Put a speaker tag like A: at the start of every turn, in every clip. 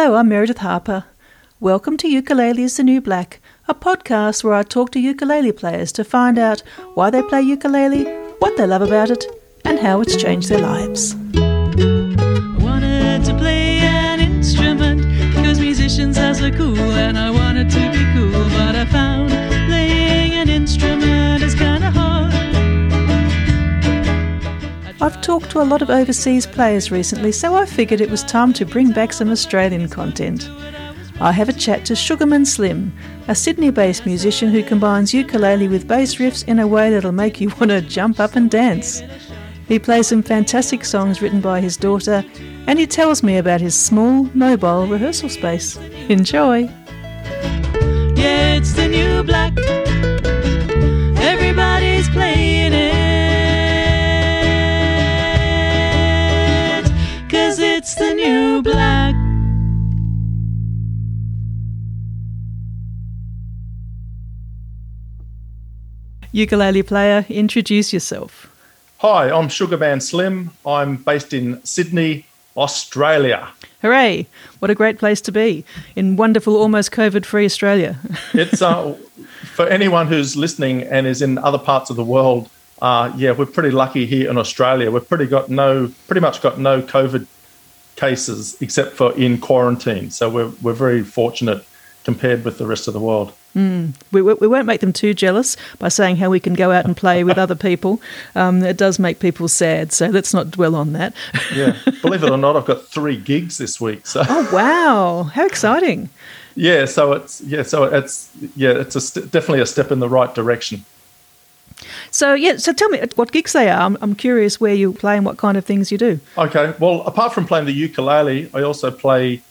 A: Hello, I'm Meredith Harper. Welcome to Ukulele is the New Black, a podcast where I talk to ukulele players to find out why they play ukulele, what they love about it, and how it's changed their lives.
B: I wanted to play an instrument because musicians are so cool and I wanted to be cool, but I found
A: I've talked to a lot of overseas players recently, so I figured it was time to bring back some Australian content. I have a chat to Sugarman Slim, a Sydney based musician who combines ukulele with bass riffs in a way that'll make you want to jump up and dance. He plays some fantastic songs written by his daughter, and he tells me about his small, mobile rehearsal space. Enjoy!
B: Yeah, it's the new black. New black.
A: Ukulele player, introduce yourself.
C: Hi, I'm Sugarman Slim. I'm based in Sydney, Australia.
A: Hooray! What a great place to be in wonderful, almost COVID free Australia.
C: It's uh, for anyone who's listening and is in other parts of the world. Uh, yeah, we're pretty lucky here in Australia. We've pretty got no, pretty much got no COVID cases except for in quarantine. So we're we're very fortunate compared with the rest of the world.
A: we, we we won't make them too jealous by saying how we can go out and play with other people. Um, it does make people sad, so let's not dwell on that.
C: Yeah, believe it or not, I've got three gigs this week. So
A: Oh, wow! How exciting!
C: yeah, so it's yeah, so it's yeah, it's a st- definitely a step in the right direction.
A: So, yeah, so tell me what gigs they are. I'm, I'm curious where you play and what kind of things you do.
C: Okay. Well, apart from playing the ukulele, I also play.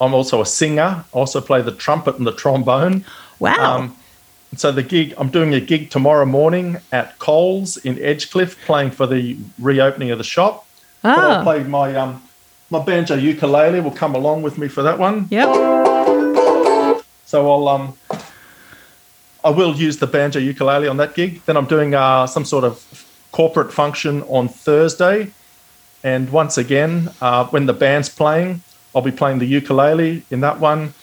C: I'm also a singer. I also play the trumpet and the trombone.
A: Wow!
C: Um, so the gig, I'm doing a gig tomorrow morning at Coles in Edgecliff, playing for the reopening of the shop. But
A: ah,
C: I'll play my um, my banjo ukulele. Will come along with me for that one.
A: yep.
C: So I'll um, I will use the banjo ukulele on that gig. Then I'm doing uh, some sort of corporate function on Thursday, and once again, uh, when the band's playing, I'll be playing the ukulele in that one.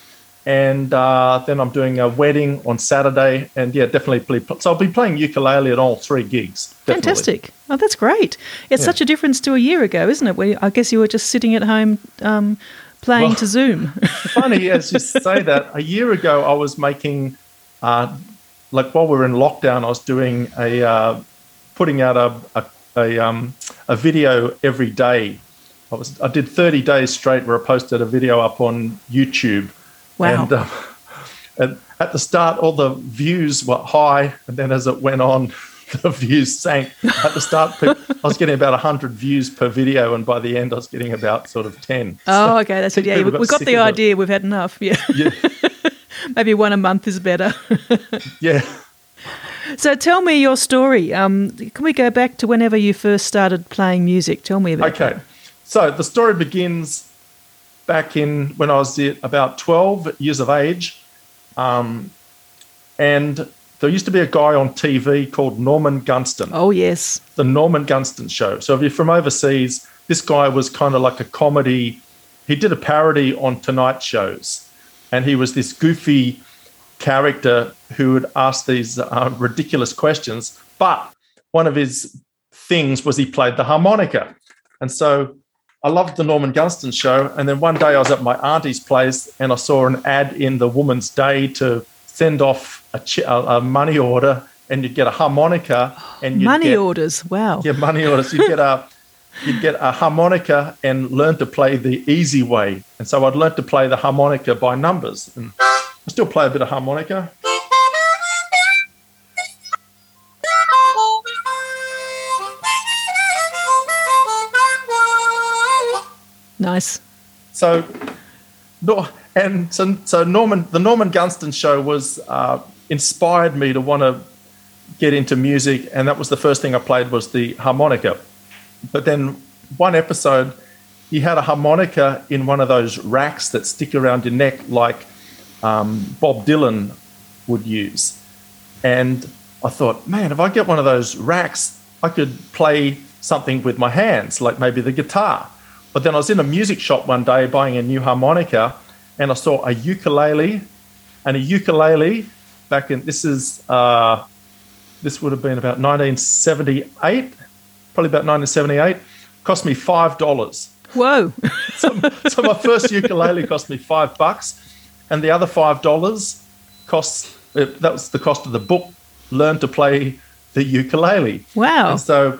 C: And uh, then I'm doing a wedding on Saturday, and yeah, definitely. Play, so I'll be playing ukulele at all three gigs. definitely.
A: Fantastic! Oh, that's great. It's
C: Yeah.
A: such a difference to a year ago, isn't it? Where I guess you were just sitting at home um, playing
C: Well-
A: to Zoom.
C: funny as you say that. A year ago, I was making, uh, like while we were in lockdown, I was doing a, uh, putting out a a, a, um, a video every day. I was I did thirty days straight where I posted a video up on YouTube.
A: Wow.
C: And, uh, and at the start, all the views were high, and then as it went on, the views sank. At the start, I was getting about hundred views per video, and by the end, I was getting about sort of ten.
A: Oh, okay, that's it. Yeah,
C: people
A: we,
C: got
A: got the idea. We've had enough. Yeah,
C: Yeah,
A: maybe one a month is better.
C: yeah.
A: so tell me your story. Um, can we go back to whenever you first started playing music? Tell me about.
C: Okay, so the story begins back in when I was about 12 years of age. Um, and there used to be a guy on TV called Norman Gunston,
A: Oh yes.
C: the Norman Gunston Show. So if you're from overseas, this guy was kind of like a comedy. He did a parody on Tonight shows, and he was this goofy character who would ask these uh, ridiculous questions. But one of his things was he played the harmonica, and so I loved the Norman Gunston show. And then one day I was at my auntie's place and I saw an ad in the Woman's Day to send off a, ch- a, money order, and you'd get a harmonica and you'd
A: Money
C: get,
A: orders. Wow.
C: yeah, money orders. You'd get a you'd get a harmonica and learn to play the easy way. And so I'd learned to play the harmonica by numbers. And I still play a bit of harmonica.
A: Nice.
C: So, and so, so Norman, the Norman Gunston show was uh, inspired me to want to get into music, and that was the first thing I played was the harmonica. But then one episode, he had a harmonica in one of those racks that stick around your neck, like um, Bob Dylan would use. And I thought, man, if I get one of those racks, I could play something with my hands, like maybe the guitar. But then I was in a music shop one day buying a new harmonica, and I saw a ukulele, and a ukulele back in this is uh, this would have been about 1978, probably about 1978, cost me five dollars.
A: Whoa.
C: So, so my first ukulele cost me five bucks, and the other five dollars costs that was the cost of the book. Learn to play the ukulele.
A: Wow.
C: And so,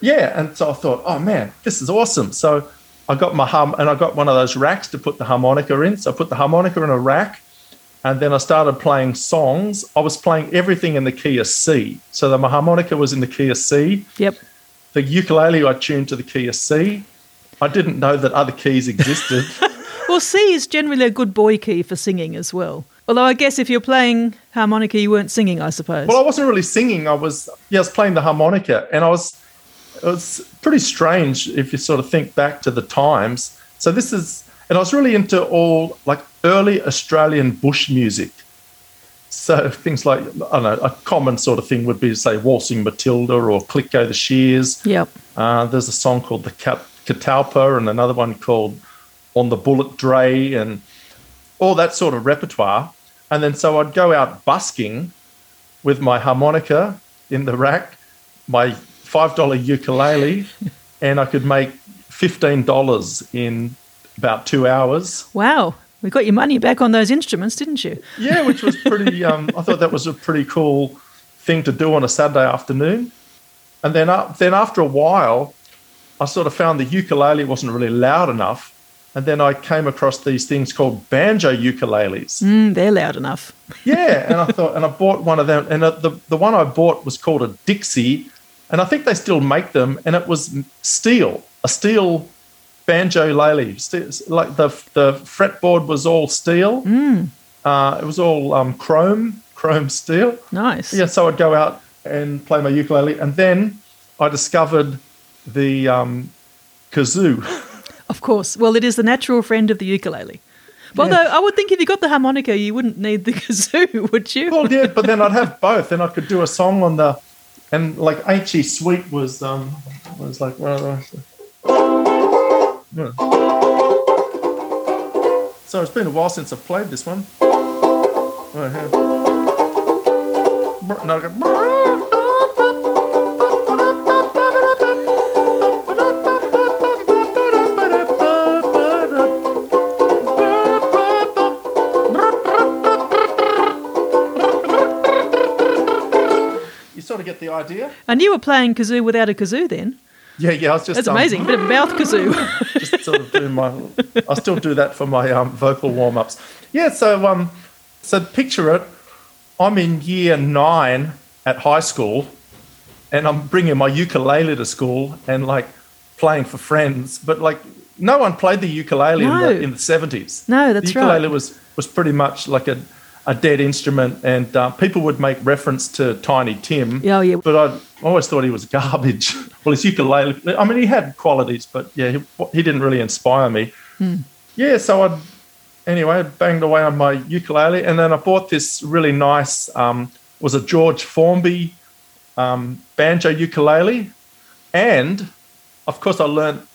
C: yeah, and so I thought, oh man, this is awesome. So I got my hum, and I got one of those racks to put the harmonica in. So I put the harmonica in a rack, and then I started playing songs. I was playing everything in the key of C. So the my harmonica was in the key of C.
A: Yep.
C: The ukulele I tuned to the key of C. I didn't know that other keys existed.
A: Well, C is generally a good boy key for singing as well. Although I guess if you're playing harmonica, you weren't singing, I suppose.
C: Well, I wasn't really singing. I was yeah, I was playing the harmonica, and I was it was pretty strange if you sort of think back to the times. So this is, and I was really into all like early Australian bush music. So things like I don't know, a common sort of thing would be say waltzing Matilda or Click Go the Shears.
A: yep.
C: Uh, there's a song called the Cat- Catalpa and another one called On the Bullock Dray and all that sort of repertoire. And then so I'd go out busking with my harmonica in the rack, my $5 ukulele, and I could make $15 in about two hours.
A: Wow. We got your money back on those instruments, didn't you?
C: Yeah, which was pretty, um, I thought that was a pretty cool thing to do on a Saturday afternoon. And then, uh, then after a while, I sort of found the ukulele wasn't really loud enough. And then I came across these things called banjo ukuleles.
A: Mm, they're loud enough.
C: Yeah, and I thought, and I bought one of them, and uh, the the one I bought was called a Dixie, and I think they still make them, and it was steel, a steel banjo lele, like the the fretboard was all steel. Uh, it was all um, chrome, chrome steel.
A: Nice.
C: Yeah, so I'd go out and play my ukulele, and then I discovered the um, kazoo.
A: Of course. Well, it is the natural friend of the ukulele. But
C: Yeah.
A: although I would think if you got the harmonica, you wouldn't need the kazoo, would you?
C: Well, yeah, but then I'd have both, and I could do a song on the, and like Ain't Sweet was um was like one of. Yeah. So it's been a while since I've played this one. Right here. You sort of get the idea.
A: And you were playing kazoo without a kazoo then.
C: Yeah, yeah. I was just
A: That's
C: um,
A: amazing. Bit of mouth kazoo.
C: just sort of doing my. I still do that for my um, vocal warm ups. Yeah, so um, so picture it. I'm in year nine at high school, and I'm bringing my ukulele to school and like playing for friends. But like, no one played the ukulele in
A: No.
C: the in the seventies.
A: No, that's
C: the ukulele
A: right.
C: was was pretty much like a. A dead instrument, and uh, people would make reference to Tiny Tim.
A: Yeah, oh, yeah.
C: But I always thought he was garbage. well, his ukulele. I mean, he had qualities, but yeah, he, he didn't really inspire me. Yeah, so I anyway banged away on my ukulele, and then I bought this really nice. Um, was a George Formby um, banjo ukulele, and of course I learned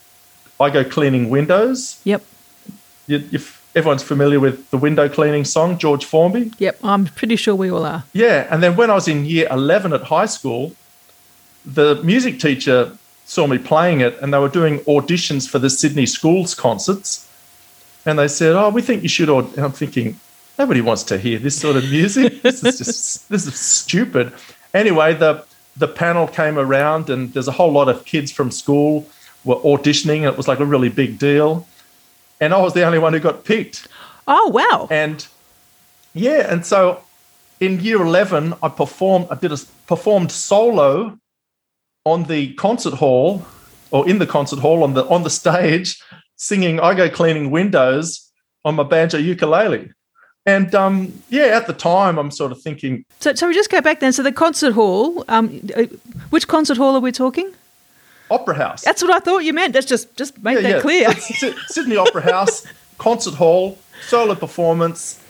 C: I go cleaning windows.
A: yep.
C: You, if everyone's familiar with the window cleaning song, George Formby.
A: Yep. I'm pretty sure we all are.
C: Yeah, and then when I was in year 11 at high school, the music teacher saw me playing it and they were doing auditions for the Sydney Schools concerts. And they said, Oh, we think you should. Aud-. And I'm thinking, nobody wants to hear this sort of music. this is just, this is stupid. Anyway, the, the panel came around and there's a whole lot of kids from school were auditioning. And it was like a really big deal. And I was the only one who got picked.
A: Oh, wow.
C: And yeah, and so in year 11, I performed, I did a performed solo on the concert hall or in the concert hall on the on the stage singing I Go Cleaning Windows on my banjo ukulele. And um, yeah, at the time, I'm sort of thinking,
A: So, so we just go back then. So the concert hall, um, uh, which concert hall are we talking?
C: Opera House.
A: That's what I thought you meant. Let's just just make that clear.
C: Sy- Sydney Opera House, concert hall, solo performance,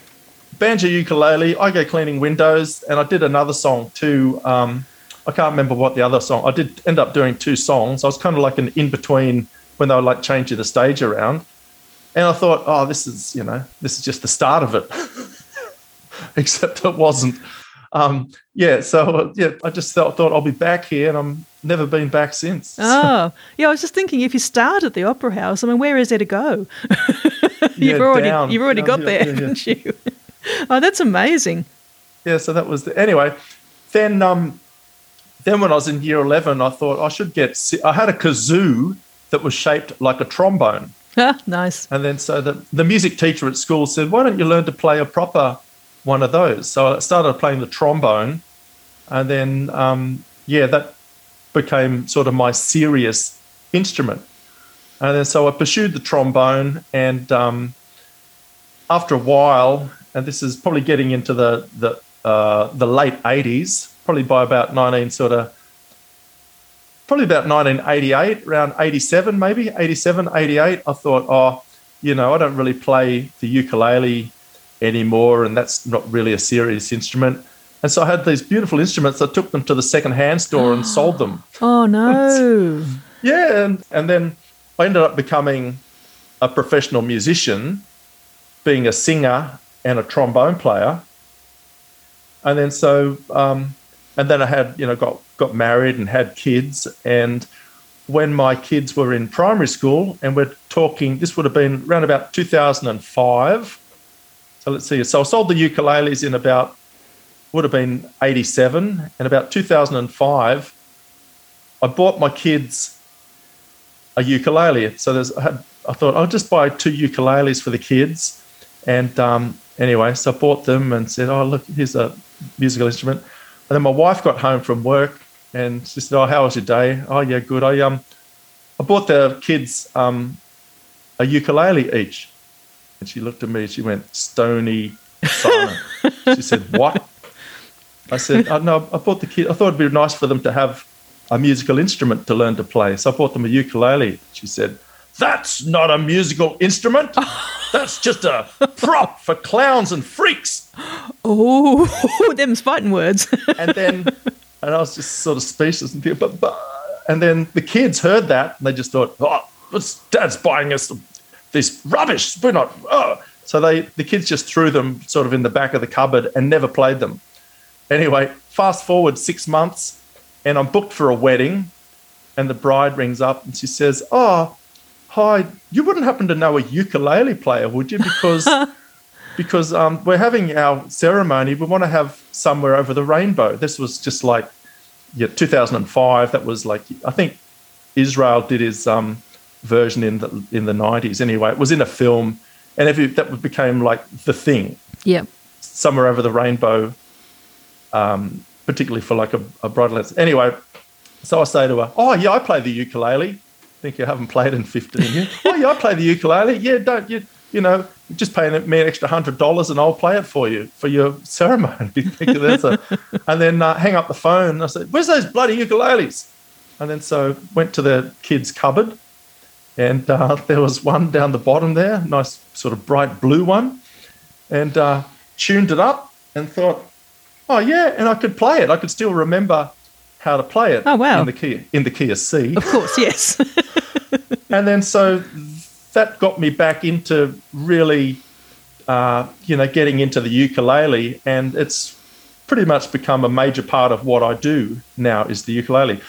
C: banjo ukulele. I go cleaning windows, and I did another song too. Um, I can't remember what the other song. I did end up doing two songs. I was kind of like an in between when they were like changing the stage around. And I thought, oh, this is, you know, this is just the start of it. Except it wasn't. Um, yeah, so yeah, I just thought, thought I'll be back here, and I'm never been back since.
A: Oh, yeah. I was just thinking, if you start at the Opera House, I mean, where is there to go? you've
C: Yeah,
A: already
C: down,
A: you've already
C: down,
A: got
C: yeah,
A: there, haven't you? oh, that's amazing.
C: yeah, so that was the, anyway. Then, um, then when I was in year eleven, I thought I should get. I had a kazoo that was shaped like a trombone,
A: Ah, nice.
C: and then so the the music teacher at school said, "Why don't you learn to play a proper one of those?" So I started playing the trombone, and then um, yeah, that became sort of my serious instrument. And then so I pursued the trombone, and um, after a while, and this is probably getting into the the uh, the late '80s, probably by about 19 sort of probably about 1988, around 87 maybe 87, 88. I thought, oh, you know, I don't really play the ukulele anymore, and that's not really a serious instrument. And so I had these beautiful instruments. I took them to the second-hand store and sold them.
A: Oh no.
C: Yeah, and, and then I ended up becoming a professional musician, being a singer and a trombone player. And then so, um, and then I had, you know, got got married and had kids. And when my kids were in primary school, and we're talking, this would have been around about 2005. So let's see. So I sold the ukuleles in about would have been 87, and about 2005. I bought my kids a ukulele. So I, had, I thought I'll just buy two ukuleles for the kids. And um, anyway, so I bought them and said, "Oh, look, here's a musical instrument." And then my wife got home from work and she said, "Oh, how was your day?" "Oh, yeah, good." I um, I bought the kids um, a ukulele each, and she looked at me. She went stony silent. she said, "What?" I said, oh, "No, I bought the kid. I thought it'd be nice for them to have a musical instrument to learn to play. So I bought them a ukulele." She said, "That's not a musical instrument. That's just a prop for clowns and freaks."
A: Oh, them's fighting words.
C: And then, and I was just sort of speechless and think, but, but, and then the kids heard that and they just thought, "Oh, Dad's buying us this rubbish? We're not." Oh. So they, the kids just threw them sort of in the back of the cupboard and never played them. Anyway, fast forward six months, and I'm booked for a wedding, and the bride rings up and she says, "Oh, hi, you wouldn't happen to know a ukulele player, would you? Because because um, we're having our ceremony. We want to have somewhere over the rainbow. This was just like yeah, 2005. That was like I think Israel did his um, version in the in the 90s. Anyway, it was in a film, and every, that became like the thing.
A: yeah.
C: Somewhere over the rainbow, um, particularly for like a, a bridal. dance. Anyway, so I say to her, "Oh yeah, I play the ukulele." Think you haven't played in 15 years? oh yeah, I play the ukulele. Yeah, don't you? You know, just pay me an extra hundred dollars and I'll play it for you for your ceremony. Think that's a, and then uh, hang up the phone. I said, "Where's those bloody ukuleles?" And then so went to the kids' cupboard, and uh, there was one down the bottom there, nice sort of bright blue one, and uh, tuned it up and thought, "Oh yeah," and I could play it. I could still remember how to play it.
A: Oh, wow.
C: In the key in the key of C.
A: Of course, yes.
C: And then so that got me back into really, uh, you know, getting into the ukulele, and it's pretty much become a major part of what I do now is the ukulele.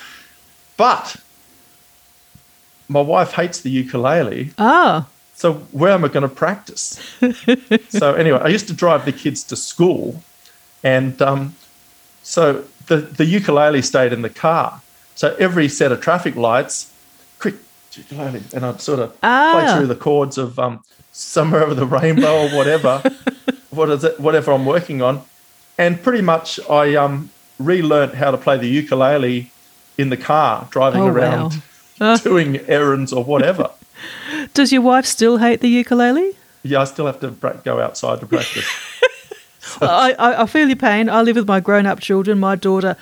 C: But my wife hates the ukulele,
A: ah,
C: so where am I going to practice? so anyway, I used to drive the kids to school, and um, so the the ukulele stayed in the car. So every set of traffic lights, quick ukulele, and I'd sort of
A: Ah.
C: play through the chords of um, somewhere over the rainbow or whatever, what is it, whatever I'm working on, and pretty much I um, relearned how to play the ukulele in the car driving
A: Oh,
C: around,
A: wow.
C: doing errands or whatever.
A: does your wife still hate the ukulele?
C: Yeah, I still have to go outside to practice.
A: I, I, I feel your pain. I live with my grown-up children. My daughter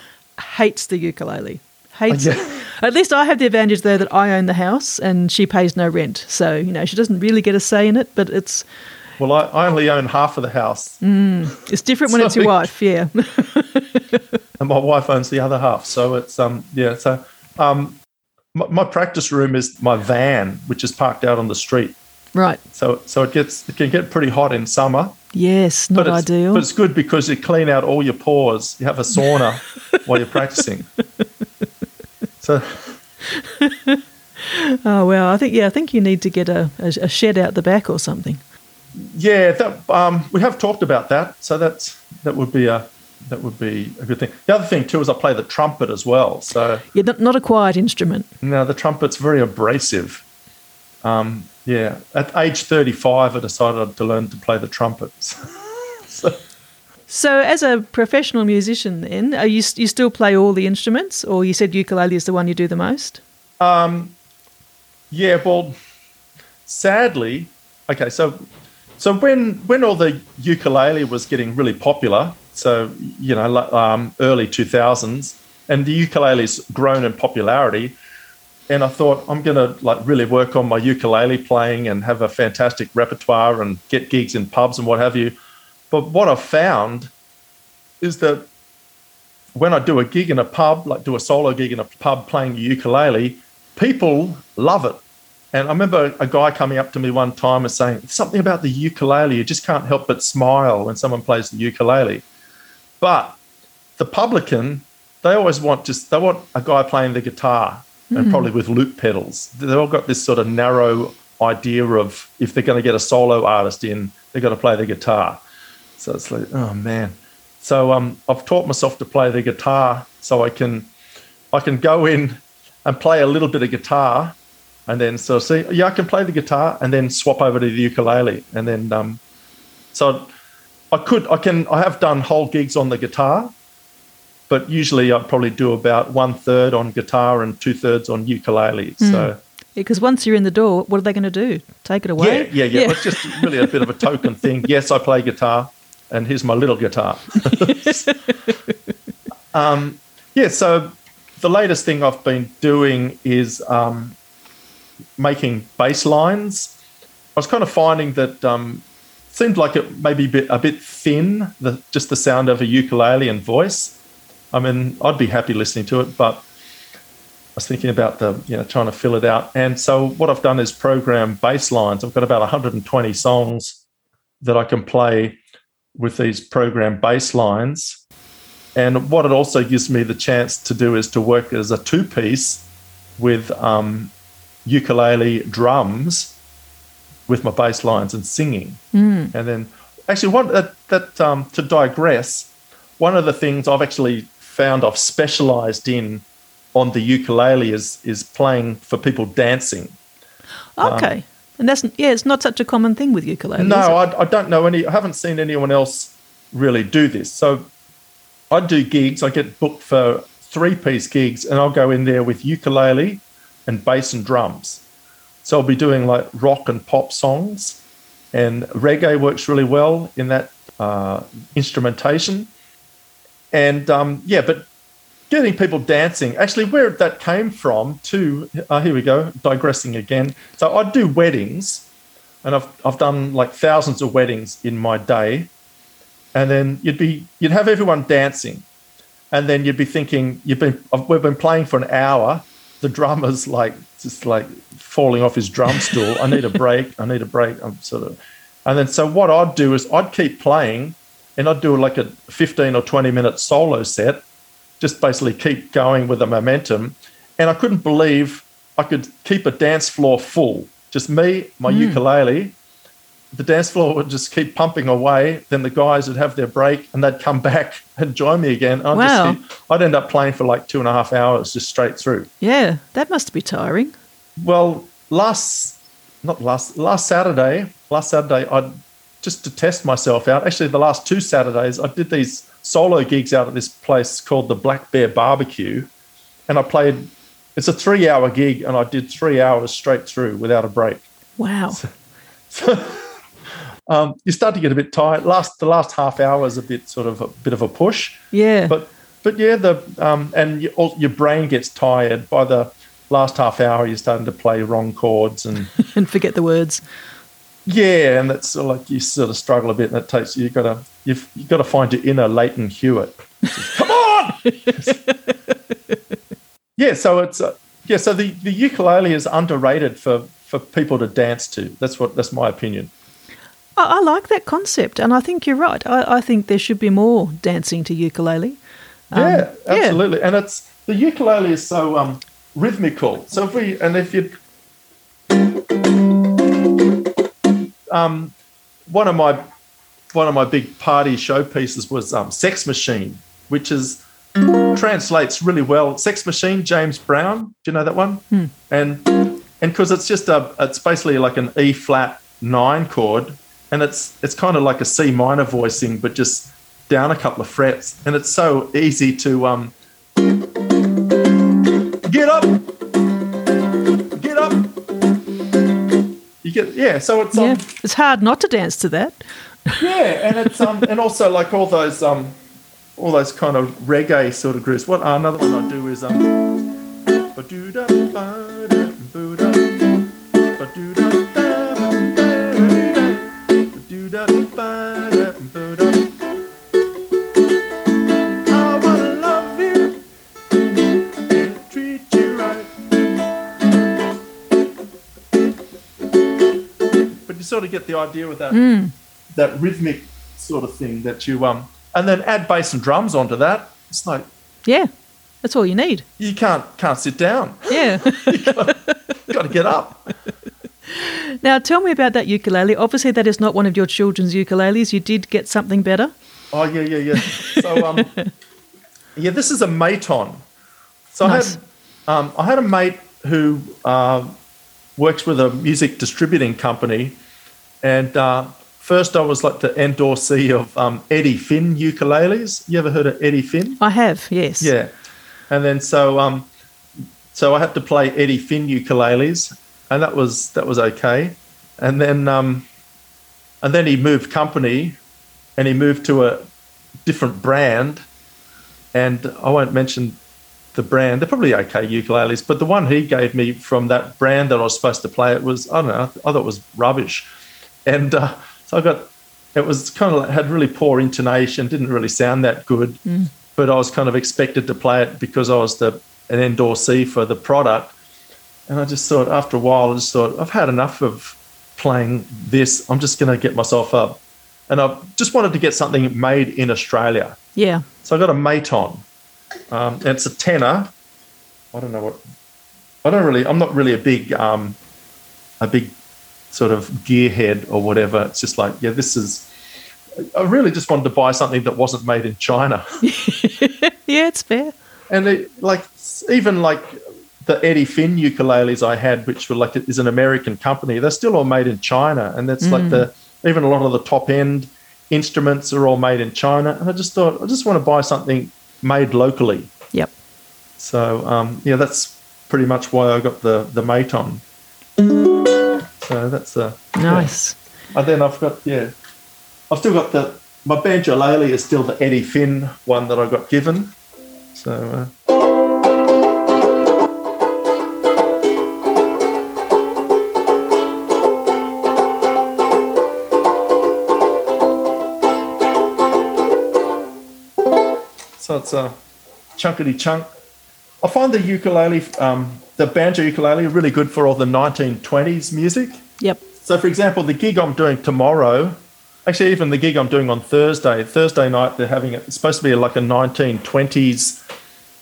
A: hates the ukulele. Hates
C: Yeah.
A: it. At least I have the advantage though that I own the house and she pays no rent. So you know she doesn't really get a say in it. But it's
C: Well, I, I only own half of the house,
A: it's different when it's your wife. Yeah.
C: and my wife owns the other half. So it's um yeah. So um my, my practice room is my van, which is parked out on the street.
A: Right.
C: So so it gets it can get pretty hot in summer.
A: Yes, not
C: but
A: ideal.
C: But it's good because you clean out all your pores. You have a sauna while you're practicing. So
A: oh well, I think yeah, I think you need to get a, a, a shed out the back or something.
C: yeah, that um, we have talked about that. So that's that would be a that would be a good thing. The other thing too is I play the trumpet as well. So
A: Yeah, not, a quiet instrument.
C: now the trumpet's very abrasive. Um, yeah, at age 35, I decided to learn to play the trumpet. so,
A: So, as a professional musician, then are you you still play all the instruments, or you said ukulele is the one you do the most?
C: yeah, well, sadly, okay, so so when when all the ukulele was getting really popular, so you know, um, early 2000s, and the ukulele's grown in popularity, and I thought I'm going to like really work on my ukulele playing and have a fantastic repertoire and get gigs in pubs and what have you. But what I've found is that when I do a gig in a pub, like do a solo gig in a pub playing ukulele, people love it. And I remember a guy coming up to me one time and saying, something about the ukulele, you just can't help but smile when someone plays the ukulele. But the publican, they always want just, they want a guy playing the guitar and probably with loop pedals. They've all got this sort of narrow idea of if they're going to get a solo artist in, they've got to play the guitar. So it's like, oh man. So um, I've taught myself to play the guitar so I can I can go in and play a little bit of guitar and then so see yeah I can play the guitar and then swap over to the ukulele and then um, so I could I can I have done whole gigs on the guitar but usually I probably do about one third on guitar and two thirds on ukulele so
A: Because once you're in the door, what are they going to do? Take it away?
C: yeah
A: away?
C: yeah yeah it's just really a bit of a token thing yes I play guitar and here's my little guitar um, yeah so the latest thing I've been doing is um, making bass lines. I was kind of finding that um, seemed like it maybe bit, a bit thin, the, just the sound of a ukulele and voice. I mean, I'd be happy listening to it, but I was thinking about the, you know, trying to fill it out. And so what I've done is program bass lines. I've got about 120 songs that I can play with these program bass lines. And what it also gives me the chance to do is to work as a two piece with um, ukulele drums with my bass lines and singing. And then, actually, one that, that um, to digress, one of the things I've actually found I've specialized in on the ukulele is is playing for people dancing.
A: Okay. and that's yeah, it's not such a common thing with ukulele.
C: No? I, I don't know any. I haven't seen anyone else really do this. So I do gigs. I get booked for three piece gigs, and I'll go in there with ukulele and bass and drums. So I'll be doing like rock and pop songs, and reggae works really well in that uh, instrumentation. And um, yeah, but getting people dancing. Actually, where that came from, too. Uh, here we go. Digressing again. So I do weddings, and I've I've done like thousands of weddings in my day, and then you'd be you'd have everyone dancing, and then you'd be thinking you've been we've been playing for an hour. The drummer's like just like falling off his drum stool. I need a break. I need a break. I'm sort of, and then so what I'd do is I'd keep playing, and I'd do like a fifteen or twenty minute solo set just basically keep going with the momentum. And I couldn't believe I could keep a dance floor full. Just me, my hmm. ukulele. The dance floor would just keep pumping away. Then the guys would have their break and they'd come back and join me again. I'd,
A: Wow.
C: just, I'd end up playing for like two and a half hours just straight through.
A: Yeah, that must be tiring.
C: Well, last, not last, last Saturday, last Saturday, I just to test myself out. Actually, the last two Saturdays, I did these solo gigs out at this place called the Black Bear Barbecue, and I played. It's a three-hour gig, and I did three hours straight through without a break.
A: Wow.
C: Um, you start to get a bit tired. Last the last half hour is a bit sort of a bit of a push,
A: Yeah.
C: but but yeah, the um, and you, all, your brain gets tired by the last half hour. You're starting to play wrong chords and.
A: and forget the words.
C: Yeah, and that's sort of like you sort of struggle a bit, and it takes you got to you've you got to find your inner Lleyton Hewitt. Come on, yeah. So it's uh, yeah, so the, the ukulele is underrated for, for people to dance to. That's what that's my opinion.
A: I, I like that concept, and I think you're right. I, I think there should be more dancing to ukulele. Um,
C: yeah, absolutely. And it's the ukulele is so um, rhythmical. So if we and if you um, one of my one of my big party showpieces was um, Sex Machine, which is translates really well. Sex Machine, James Brown. Do you know that one? And and because it's just a, it's basically like an E flat nine chord, and it's it's kind of like a C minor voicing, but just down a couple of frets, and it's so easy to um You get yeah. So it's um,
A: Yeah, it's hard not to dance to that.
C: yeah, and it's um, and also like all those um, all those kind of reggae sort of grooves. What uh, another one I do is um, sort of get the idea with that that rhythmic sort of thing that you um and then add bass and drums onto that. It's like
A: Yeah, that's all you need.
C: you can't can't sit down.
A: Yeah.
C: you Got to get up.
A: now, tell me about that ukulele. Obviously, that is not one of your children's ukuleles. You did get something better.
C: Oh yeah, yeah, yeah. So um, yeah, this is a Maton. So
A: Nice.
C: I had um, I had a mate who uh, works with a music distributing company, and uh, first I was like the endorsee of um, Eddy Finn ukuleles. You ever heard of Eddy Finn?
A: I have, yes.
C: Yeah, and then so um, so I had to play Eddy Finn ukuleles, and that was that was okay. And then um, and then he moved company, and he moved to a different brand, and I won't mention the brand. They're probably okay ukuleles, but the one he gave me from that brand that I was supposed to play it was I don't know. I thought it was rubbish, and uh, so I got it was kind of like, had really poor intonation, didn't really sound that good. But I was kind of expected to play it because I was the an endorsee for the product, and I just thought after a while I just thought I've had enough of playing this. I'm just going to get myself up, and I just wanted to get something made in Australia.
A: Yeah.
C: So I got a Maton. Um, and it's a tenor. I don't know what. I don't really. I'm not really a big, um, a big sort of gearhead or whatever. It's just like, yeah, this is. I really just wanted to buy something that wasn't made in China,
A: Yeah, it's fair.
C: and it, like even like the Eddy Finn ukuleles I had, which were like is an American company. They're still all made in China, and that's like the even a lot of the top end instruments are all made in China. And I just thought I just want to buy something made locally.
A: Yep.
C: So um, yeah, that's pretty much why I got the the Maton. So that's uh,
A: Nice.
C: yeah. And then I've got yeah, I've still got the my banjo lele is still the Eddy Finn one that I got given. So uh, so it's a chunkety chunk. I find the ukulele, um, the banjo ukulele, really good for all the 1920s music.
A: Yep.
C: So, for example, the gig I'm doing tomorrow, actually, even the gig I'm doing on Thursday, Thursday night, they're having it, it's supposed to be like a 1920s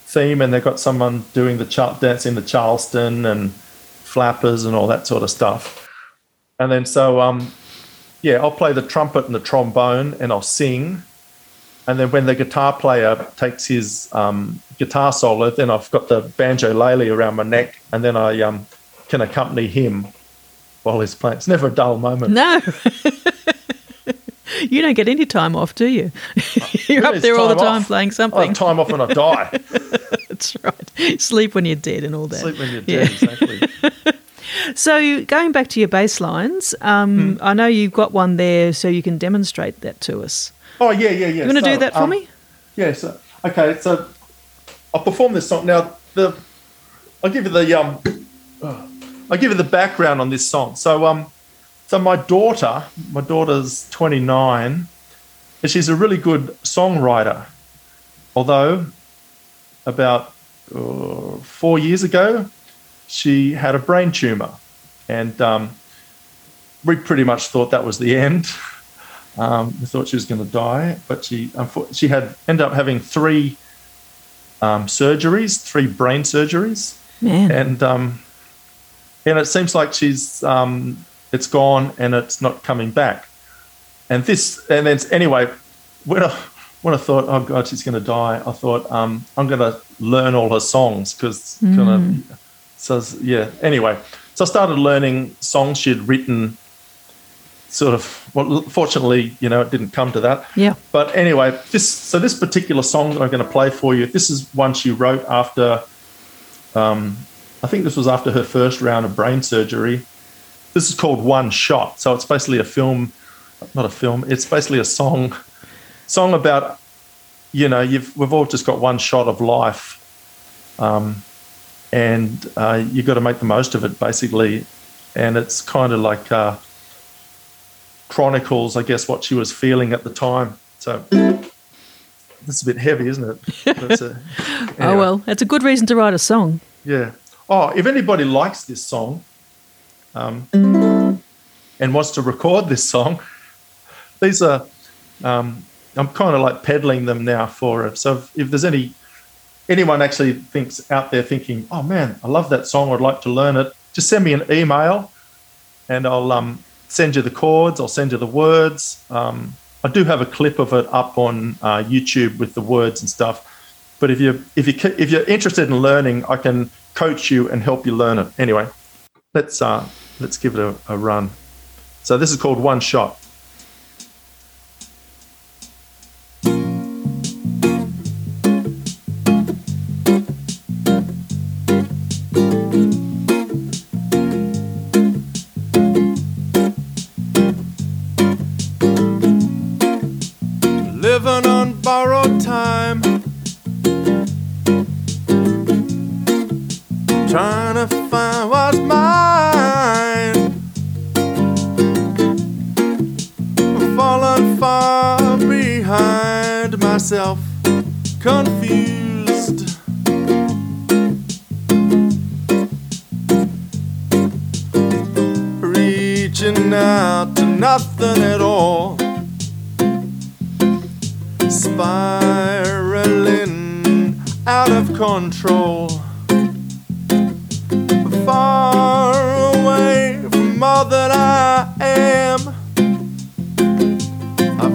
C: theme, and they've got someone doing the char- dancing the Charleston and flappers and all that sort of stuff. And then, so, um, yeah, I'll play the trumpet and the trombone and I'll sing. And then when the guitar player takes his um, guitar solo, then I've got the banjo lele around my neck, and then I um, can accompany him while he's playing. It's never a dull moment.
A: No. you don't get any time off, do you? You're up there all the time
C: off.
A: playing
C: I
A: something.
C: time off when I die.
A: That's right. Sleep when you're dead and all that.
C: Sleep when you're
A: Yeah.
C: dead, exactly.
A: So going back to your bass lines, um,
C: Hmm.
A: I know you've got one there, so you can demonstrate that to us.
C: Oh yeah, yeah, yeah.
A: You want to
C: So,
A: do that for
C: um,
A: me?
C: Yeah. So okay. So I'll perform this song now. The I'll give you the um. I'll give you the background on this song. So um, so my daughter, my daughter's twenty nine, and she's a really good songwriter. Although about uh, four years ago, she had a brain tumor, and um, we pretty much thought that was the end. Um, we thought she was going to die, but she she had ended up having three um, surgeries, three brain surgeries,
A: Man.
C: and um, and it seems like she's um, it's gone and it's not coming back. And this and then anyway, when I when I thought, oh god, she's going to die, I thought um, I'm going to learn all her songs because kind of so yeah. Anyway, so I started learning songs she'd written. Sort of. Well, fortunately, you know, it didn't come to that.
A: Yeah.
C: But anyway, this so this particular song that I'm going to play for you. This is one she wrote after. Um, I think this was after her first round of brain surgery. This is called One Shot. So it's basically a film, not a film. It's basically a song, song about, you know, you've we've all just got one shot of life, um, and uh, you've got to make the most of it, basically. And it's kind of like uh, chronicles, I guess, what she was feeling at the time. So this is a bit heavy, isn't it? A-
A: Oh well, that's a good reason to write a song.
C: Yeah. Oh, if anybody likes this song um, and wants to record this song, these are, um, I'm kind of like peddling them now for it. So if, if there's any, anyone actually thinks out there thinking, oh man, I love that song, I'd like to learn it, just send me an email and I'll um, send you the chords, I'll send you the words. Um, I do have a clip of it up on uh, YouTube with the words and stuff. But if you if you if you're interested in learning, I can coach you and help you learn it. Anyway, let's uh, let's give it a, a run. So this is called One Shot.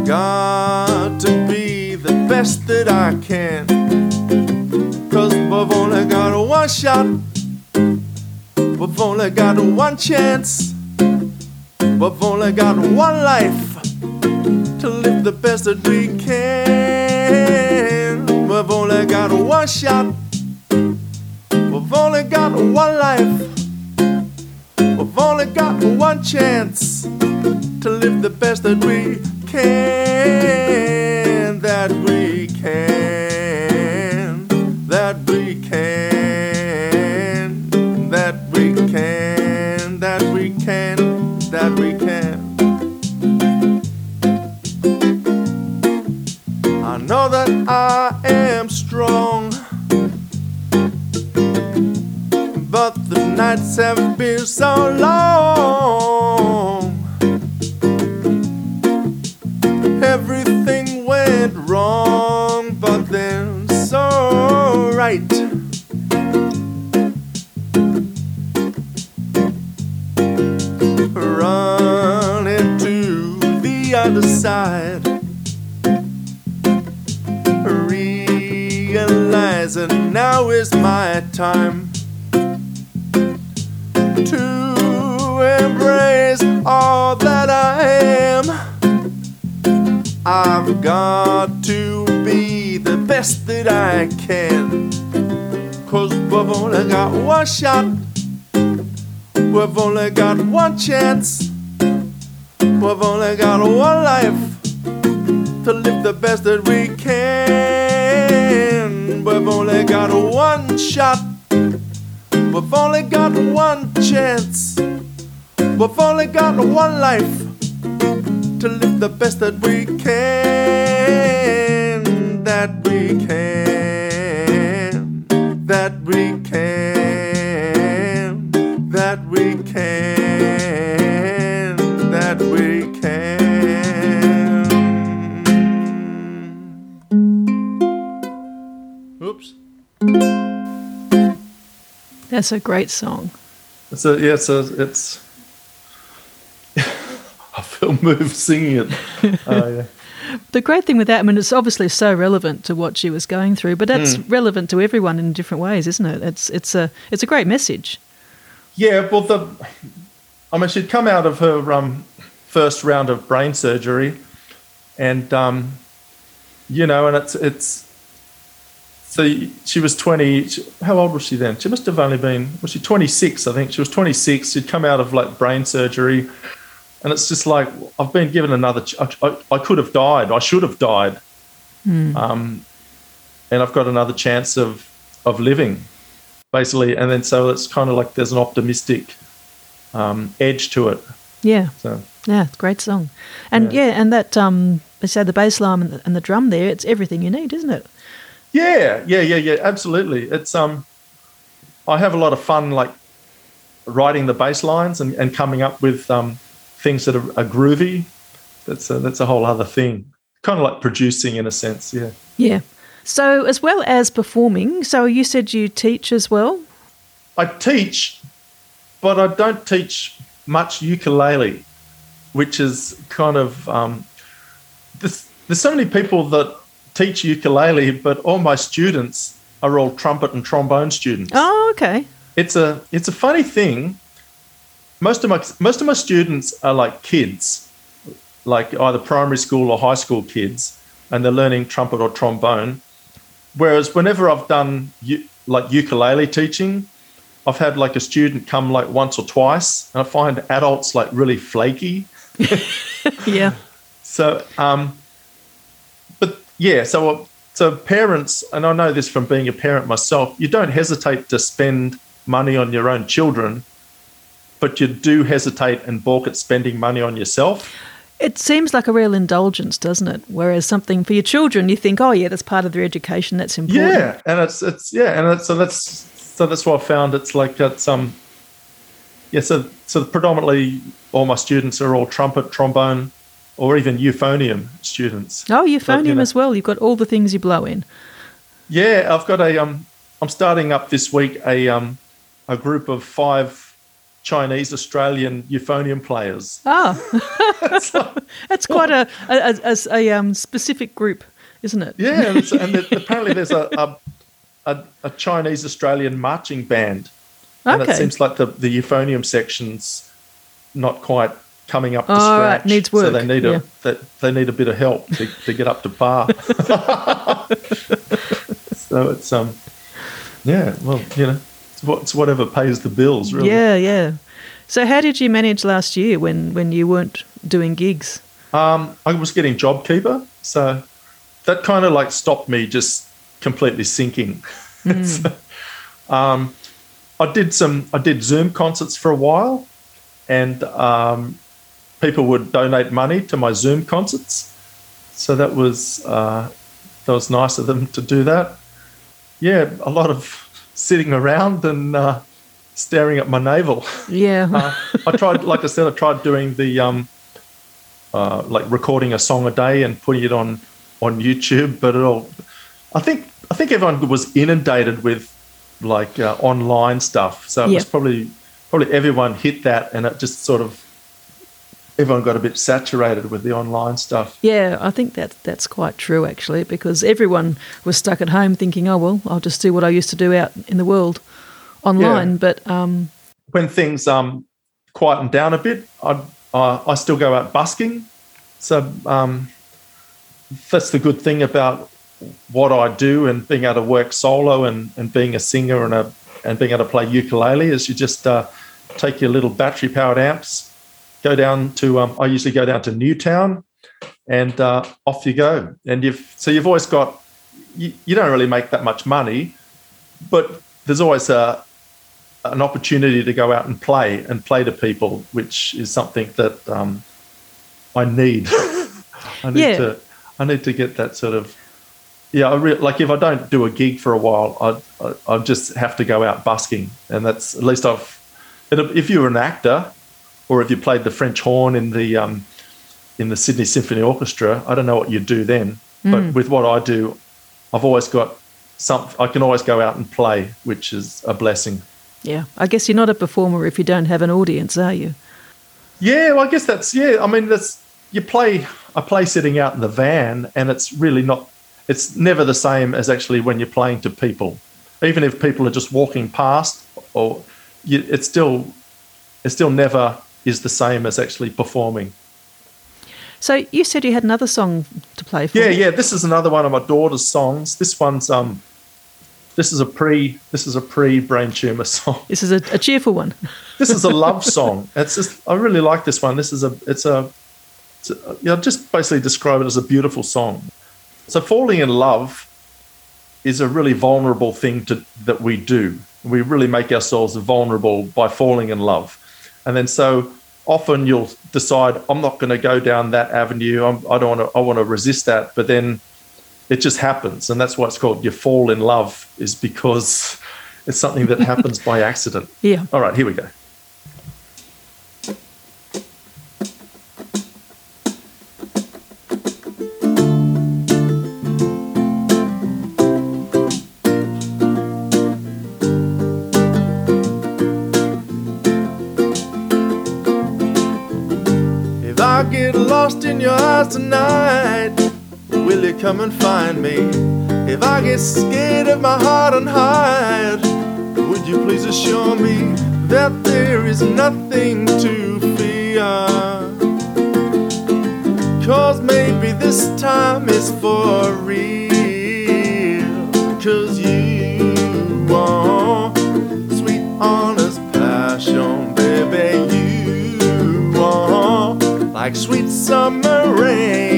D: Got to be the best that I can. Cause we've only got one shot. We've only got one chance. We've only got one life to live the best that we can. We've only got one shot. We've only got one life. We've only got one chance to live the best that we can. That we can. That we can. That we can. That we can. That we can. I know that I am strong, but the nights have been so long. Realizing now is my time to embrace all that I am. I've got to be the best that I can. Cause we've only got one shot, we've only got one chance, we've only got one life to live the best that we can. We've only got one shot. We've only got one chance. We've only got one life to live the best that we can.
A: That's a great song.
C: It's a, yeah, it's a, it's. I feel moved singing it. Oh yeah.
A: The great thing with that, I mean, it's obviously so relevant to what she was going through, but that's
C: Hmm.
A: relevant to everyone in different ways, isn't it? It's it's a it's a great message.
C: Yeah, well, the, I mean, she'd come out of her um, first round of brain surgery, and um, you know, and it's it's. So she was twenty. How old was she then? She must have only been. Was she twenty six? I think she was twenty six. She'd come out of like brain surgery, and it's just like I've been given another. Ch- I, I, I could have died. I should have died. Um, and I've got another chance of of living basically. And then so it's kind of like there's an optimistic um, edge to it.
A: Yeah,
C: So
A: yeah, great song, and yeah, and that um, they say the bass line and the, and the drum there, it's everything you need, isn't it?
C: Yeah, yeah, yeah, yeah, absolutely. It's um, I have a lot of fun like writing the bass lines and, and coming up with um, things that are, are groovy. That's a, that's a whole other thing. Kind of like producing in a sense. Yeah.
A: Yeah. So as well as performing, so you said you teach as well.
C: I teach, but I don't teach much ukulele, which is kind of um, there's, there's so many people that teach ukulele, but all my students are all trumpet and trombone students.
A: Oh, okay.
C: It's a it's a funny thing. Most of my most of my students are like kids, like either primary school or high school kids, and they're learning trumpet or trombone. Whereas whenever I've done like ukulele teaching, I've had like a student come like once or twice, and I find adults like really flaky.
A: Yeah.
C: So, um, yeah, so so parents, and I know this from being a parent myself, you don't hesitate to spend money on your own children, but you do hesitate and balk at spending money on yourself.
A: It seems like a real indulgence, doesn't it? Whereas something for your children, you think, oh yeah, that's part of their education. That's important.
C: Yeah, and it's it's yeah, and it's, so that's so that's what I found. It's like that's um yeah, so so predominantly all my students are all trumpet, trombone, or even euphonium students.
A: Oh, euphonium
C: know-
A: as well. You've got all the things you blow in.
C: Yeah, I've got a um I'm starting up this week a um a group of five Chinese Australian euphonium players.
A: Oh, that's quite a a, a, a, um, specific group, isn't it?
C: Yeah, and, and apparently there's a a, a, a Chinese Australian marching band, and
A: Okay.
C: it seems like the the euphonium section's not quite coming up to
A: Oh, right,
C: scratch.
A: needs
C: So
A: work,
C: they need
A: yeah.
C: a they, they need a bit of help to, to get up to par. so it's um yeah, well you know it's, what, it's whatever pays the bills really.
A: Yeah, yeah. So how did you manage last year when, when you weren't doing gigs?
C: Um, I was getting JobKeeper, so that kind of like stopped me just completely sinking. So, um, I did some, I did Zoom concerts for a while, and um, people would donate money to my Zoom concerts. So that was uh, that was nice of them to do that. Yeah, a lot of sitting around and uh, staring at my navel.
A: Yeah.
C: Uh, I tried, like I said, I tried doing the um, uh, like recording a song a day and putting it on on YouTube, but it all. I think I think everyone was inundated with like uh, online stuff, so it
A: Yeah.
C: was probably probably everyone hit that, and it just sort of everyone got a bit saturated with the online stuff.
A: Yeah, I think that that's quite true actually, because everyone was stuck at home thinking, "Oh well, I'll just do what I used to do out in the world online."
C: Yeah.
A: But um,
C: when things um, quieten down a bit, I uh, I still go out busking. So um, that's the good thing about what I do and being able to work solo and, and being a singer and a and being able to play ukulele is you just uh, take your little battery powered amps, go down to um, I usually go down to Newtown, and uh, off you go. And you've so you've always got you, you don't really make that much money, but there's always a an opportunity to go out and play and play to people, which is something that um, I need. I need
A: Yeah.
C: to I need to get that sort of yeah. I re- like if I don't do a gig for a while, I, I I just have to go out busking, and that's at least I've. If you were an actor, or if you played the French horn in the um, in the Sydney Symphony Orchestra, I don't know what you'd do then. But with what I do, I've always got some. I can always go out and play, which is a blessing.
A: Yeah, I guess you're not a performer if you don't have an audience, are you?
E: Yeah, well, I guess that's yeah. I mean, that's you play. I play sitting out in the van, and it's really not. It's never the same as actually when you're playing to people. Even if people are just walking past, or you, it's still, it's still never is the same as actually performing.
A: So you said you had another song to play for.
E: Yeah,
A: me.
E: yeah. This is another one of my daughter's songs. This one's um, this is a pre. This is a pre brain tumor song.
A: This is a, a cheerful one.
E: this is a love song. It's just I really like this one. This is a it's a, it's a you know, just basically describe it as a beautiful song. So falling in love is a really vulnerable thing to that we do. We really make ourselves vulnerable by falling in love, and then so often you'll decide I'm not going to go down that avenue. I'm, I don't want to. I want to resist that, but then it just happens, and that's why it's called you fall in love. Is because it's something that happens by accident.
A: Yeah.
E: All right, here we go.
C: Lost in your eyes tonight, will you come and find me? If I get scared of my heart and hide, would you please assure me that there is nothing to fear? Cause maybe this time is for real. Cause you are sweet, honest passion, baby. You are like sweet summer rain.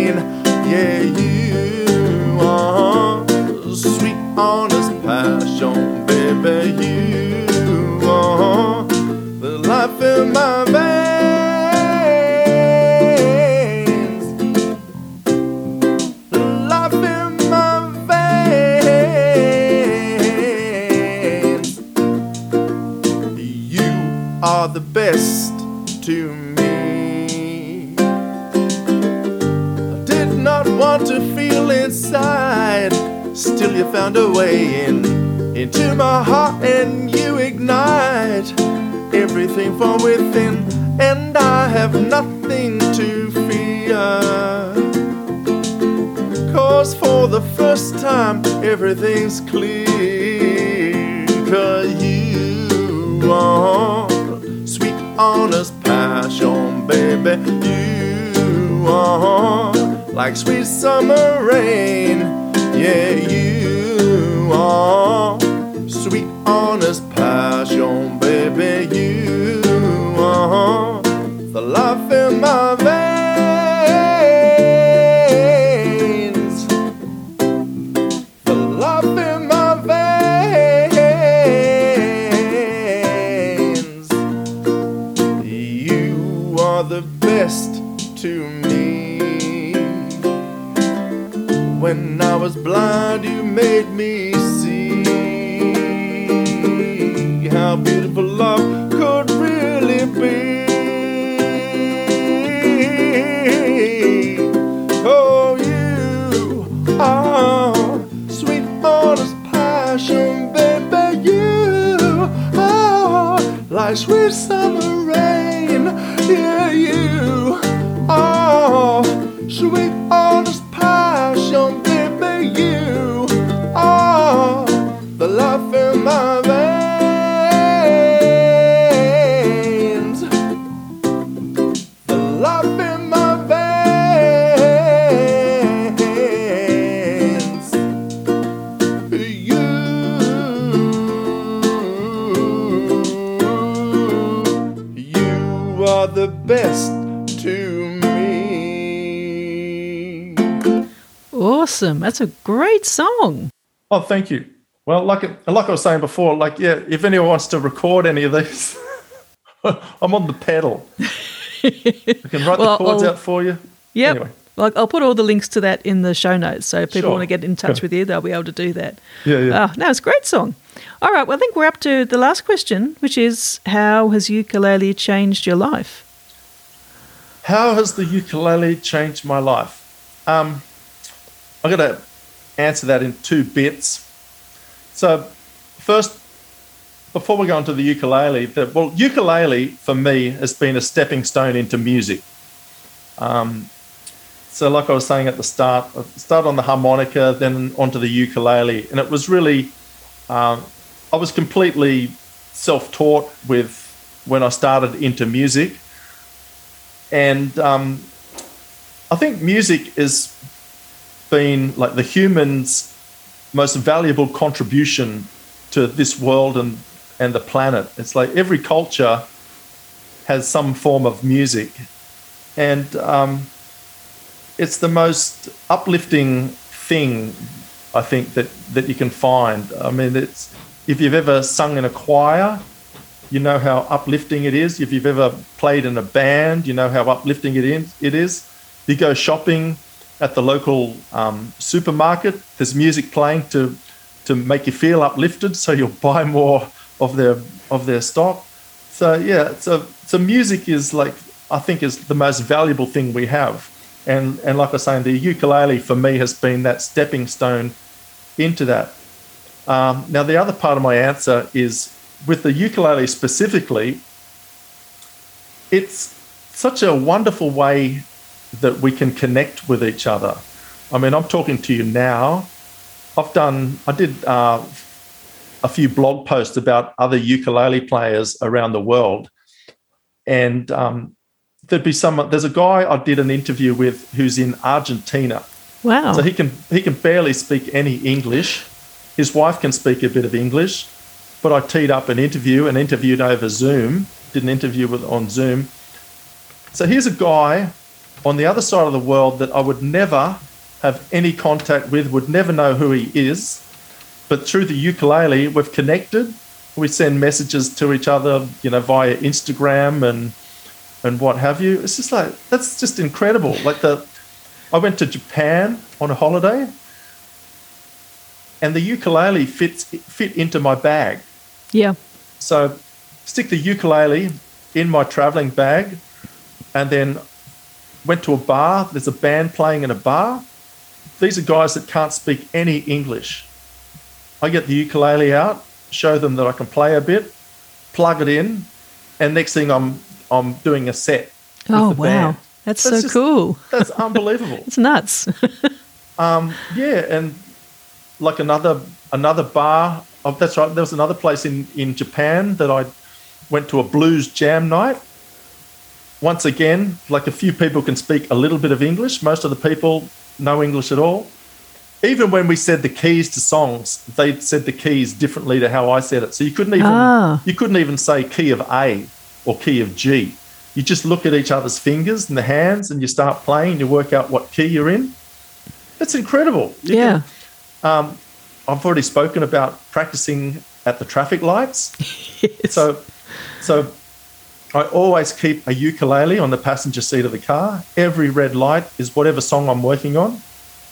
C: Found a way in into my heart and you ignite everything from within, and I have nothing to fear. Cause for the first time, everything's clear. Cause you are sweet, honest passion, baby. You are like sweet summer rain. Yeah, you sweet, honest the best to me.
A: Awesome. That's a great song.
E: Oh, thank you. Well, like like I was saying before, like yeah, if anyone wants to record any of these, I'm on the pedal. I can write
A: Well,
E: the chords
A: I'll-
E: out for you.
A: Yep.
E: Anyway.
A: Like I'll put all the links to that in the show notes, so if people
E: Sure.
A: want to get in touch
E: Good.
A: with you, they'll be able to do that.
E: Yeah, yeah.
A: Oh, no, it's a great song. All right, well, I think we're up to the last question, which is how has ukulele changed your life?
E: How has the ukulele changed my life? Um, I'm going to answer that in two bits. So, first,
C: before we go on to the ukulele, that well, ukulele for me has been a stepping stone into music. Um, so, like I was saying at the start, I started on the harmonica, then onto the ukulele, and it was really, um, I was completely self-taught with when I started into music, and um, I think music has been like the human's most valuable contribution to this world and and the planet. It's like every culture has some form of music, and um, it's the most uplifting thing I think that that you can find. I mean, it's if you've ever sung in a choir, you know how uplifting it is. If you've ever played in a band, you know how uplifting it is. It is. You go shopping at the local um, supermarket. There's music playing to to make you feel uplifted, so you'll buy more of their of their stock. So yeah, so so music is like I think is the most valuable thing we have, and and like I was saying, the ukulele for me has been that stepping stone into that. Um, now the other part of my answer is with the ukulele specifically. It's such a wonderful way that we can connect with each other. I mean, I'm talking to you now. I've done, I did uh, a few blog posts about other ukulele players around the world. And um, there'd be someone, there's a guy I did an interview with who's in Argentina.
A: Wow.
C: So he can he can barely speak any English. His wife can speak a bit of English, but I teed up an interview and interviewed over Zoom. Did an interview with on Zoom. So here's a guy on the other side of the world that I would never have any contact with, would never know who he is. But through the ukulele, we've connected. We send messages to each other, you know, via Instagram and and what have you. It's just like that's just incredible. Like the I went to Japan on a holiday and the ukulele fits fit into my bag.
A: Yeah.
C: So stick the ukulele in my traveling bag and then went to a bar. There's a band playing in a bar. These are guys that can't speak any English. I get the ukulele out, show them that I can play a bit, plug it in, and next thing I'm I'm doing a set.
A: Oh wow.
C: band.
A: That's,
C: That's
A: so
C: just-
A: cool.
C: That's unbelievable.
A: It's nuts.
C: Um, yeah, and like another another bar. Oh, that's right. There was another place in in Japan that I went to a blues jam night. Once again, like a few people can speak a little bit of English. Most of the people no English at all. Even when we said the keys to songs, they said the keys differently to how I said it. So you couldn't even
A: Ah.
C: you couldn't even say key of A or key of G. You just look at each other's fingers and the hands, and you start playing. And you work out what key you're in. It's incredible. You
A: yeah.
C: can- um, I've already spoken about practicing at the traffic lights.
A: Yes.
C: So, so I always keep a ukulele on the passenger seat of the car. Every red light is whatever song I'm working on.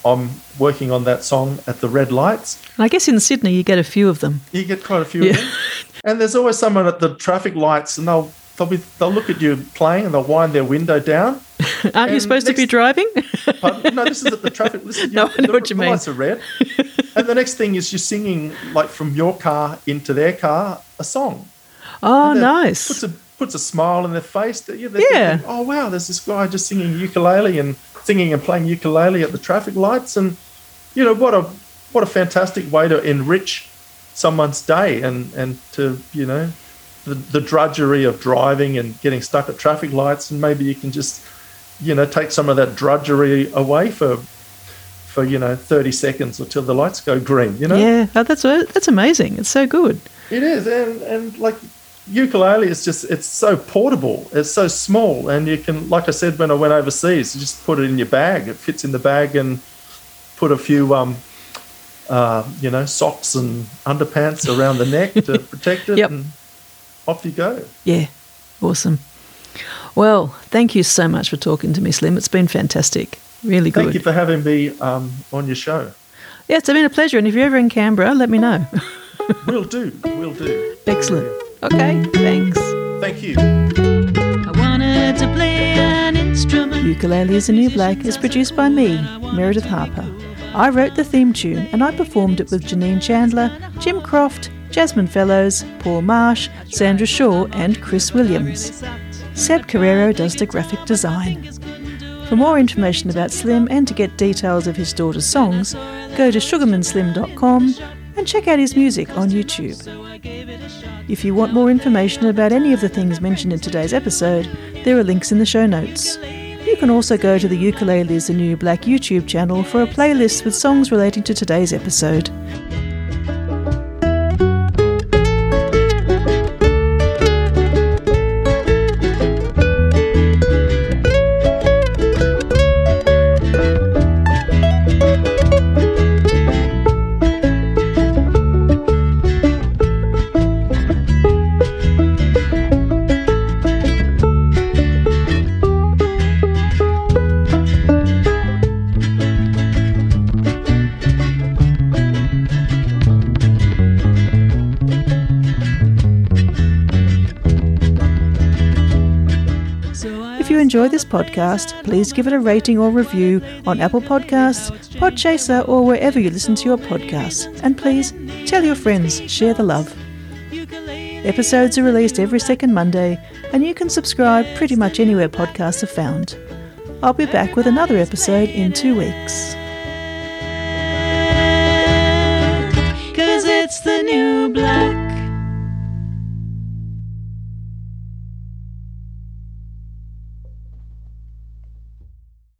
C: I'm working on that song at the red lights.
A: I guess in Sydney you get a few of them.
C: You get quite a few
A: Yeah.
C: of them. And there's always someone at the traffic lights, and they'll they'll be they'll look at you playing, and they'll wind their window down.
A: Aren't you
C: And
A: supposed to be driving?
C: Pardon? No, this is at the traffic. Is,
A: No, I know
C: the,
A: what you
C: the
A: mean.
C: Lights are red, and the next thing is you're singing like from your car into their car a song.
A: oh, nice.
C: Puts a puts a smile on their face. They're
A: Yeah.
C: thinking, oh wow, there's this guy just singing ukulele and singing and playing ukulele at the traffic lights, and you know what a what a fantastic way to enrich someone's day and and to you know the, the drudgery of driving and getting stuck at traffic lights, and maybe you can just you know take some of that drudgery away for for you know 30 seconds until the lights go green you know
A: Yeah, oh, that's that's amazing. It's so good.
C: it is, and and like ukulele is just it's so portable. It's so small, and you can, like I said when I went overseas, you just put it in your bag. It fits in the bag, and put a few um, uh, you know, socks and underpants around the neck to protect it,
A: Yep.
C: and off you go.
A: Yeah, awesome. Well, thank you so much for talking to me, Slim. It's been fantastic. Really good.
C: Thank you for having me um, on your show.
A: yeah, it's been a pleasure. And if you're ever in Canberra, let me know.
C: We'll do. We'll do.
A: Excellent. Okay, thanks.
C: Thank you.
B: I wanted to play an instrument.
A: Ukulele is a New Black is produced by me, Meredith Harper. I wrote the theme tune and I performed it with Janine Chandler, Jim Croft, Jasmine Fellows, Paul Marsh, Sandra Shaw, and Chris Williams. Seb Carrero does the graphic design. For more information about Slim and to get details of his daughter's songs, go to sugarmanslim.com and check out his music on YouTube. If you want more information about any of the things mentioned in today's episode, there are links in the show notes. You can also go to the Ukulele is the New Black YouTube channel for a playlist with songs relating to today's episode. This podcast, please give it a rating or review on Apple Podcasts, Podchaser, or wherever you listen to your podcasts. And please tell your friends, share the love. Episodes are released every second Monday, and you can subscribe pretty much anywhere podcasts are found. I'll be back with another episode in two weeks.
B: Cause it's the new black.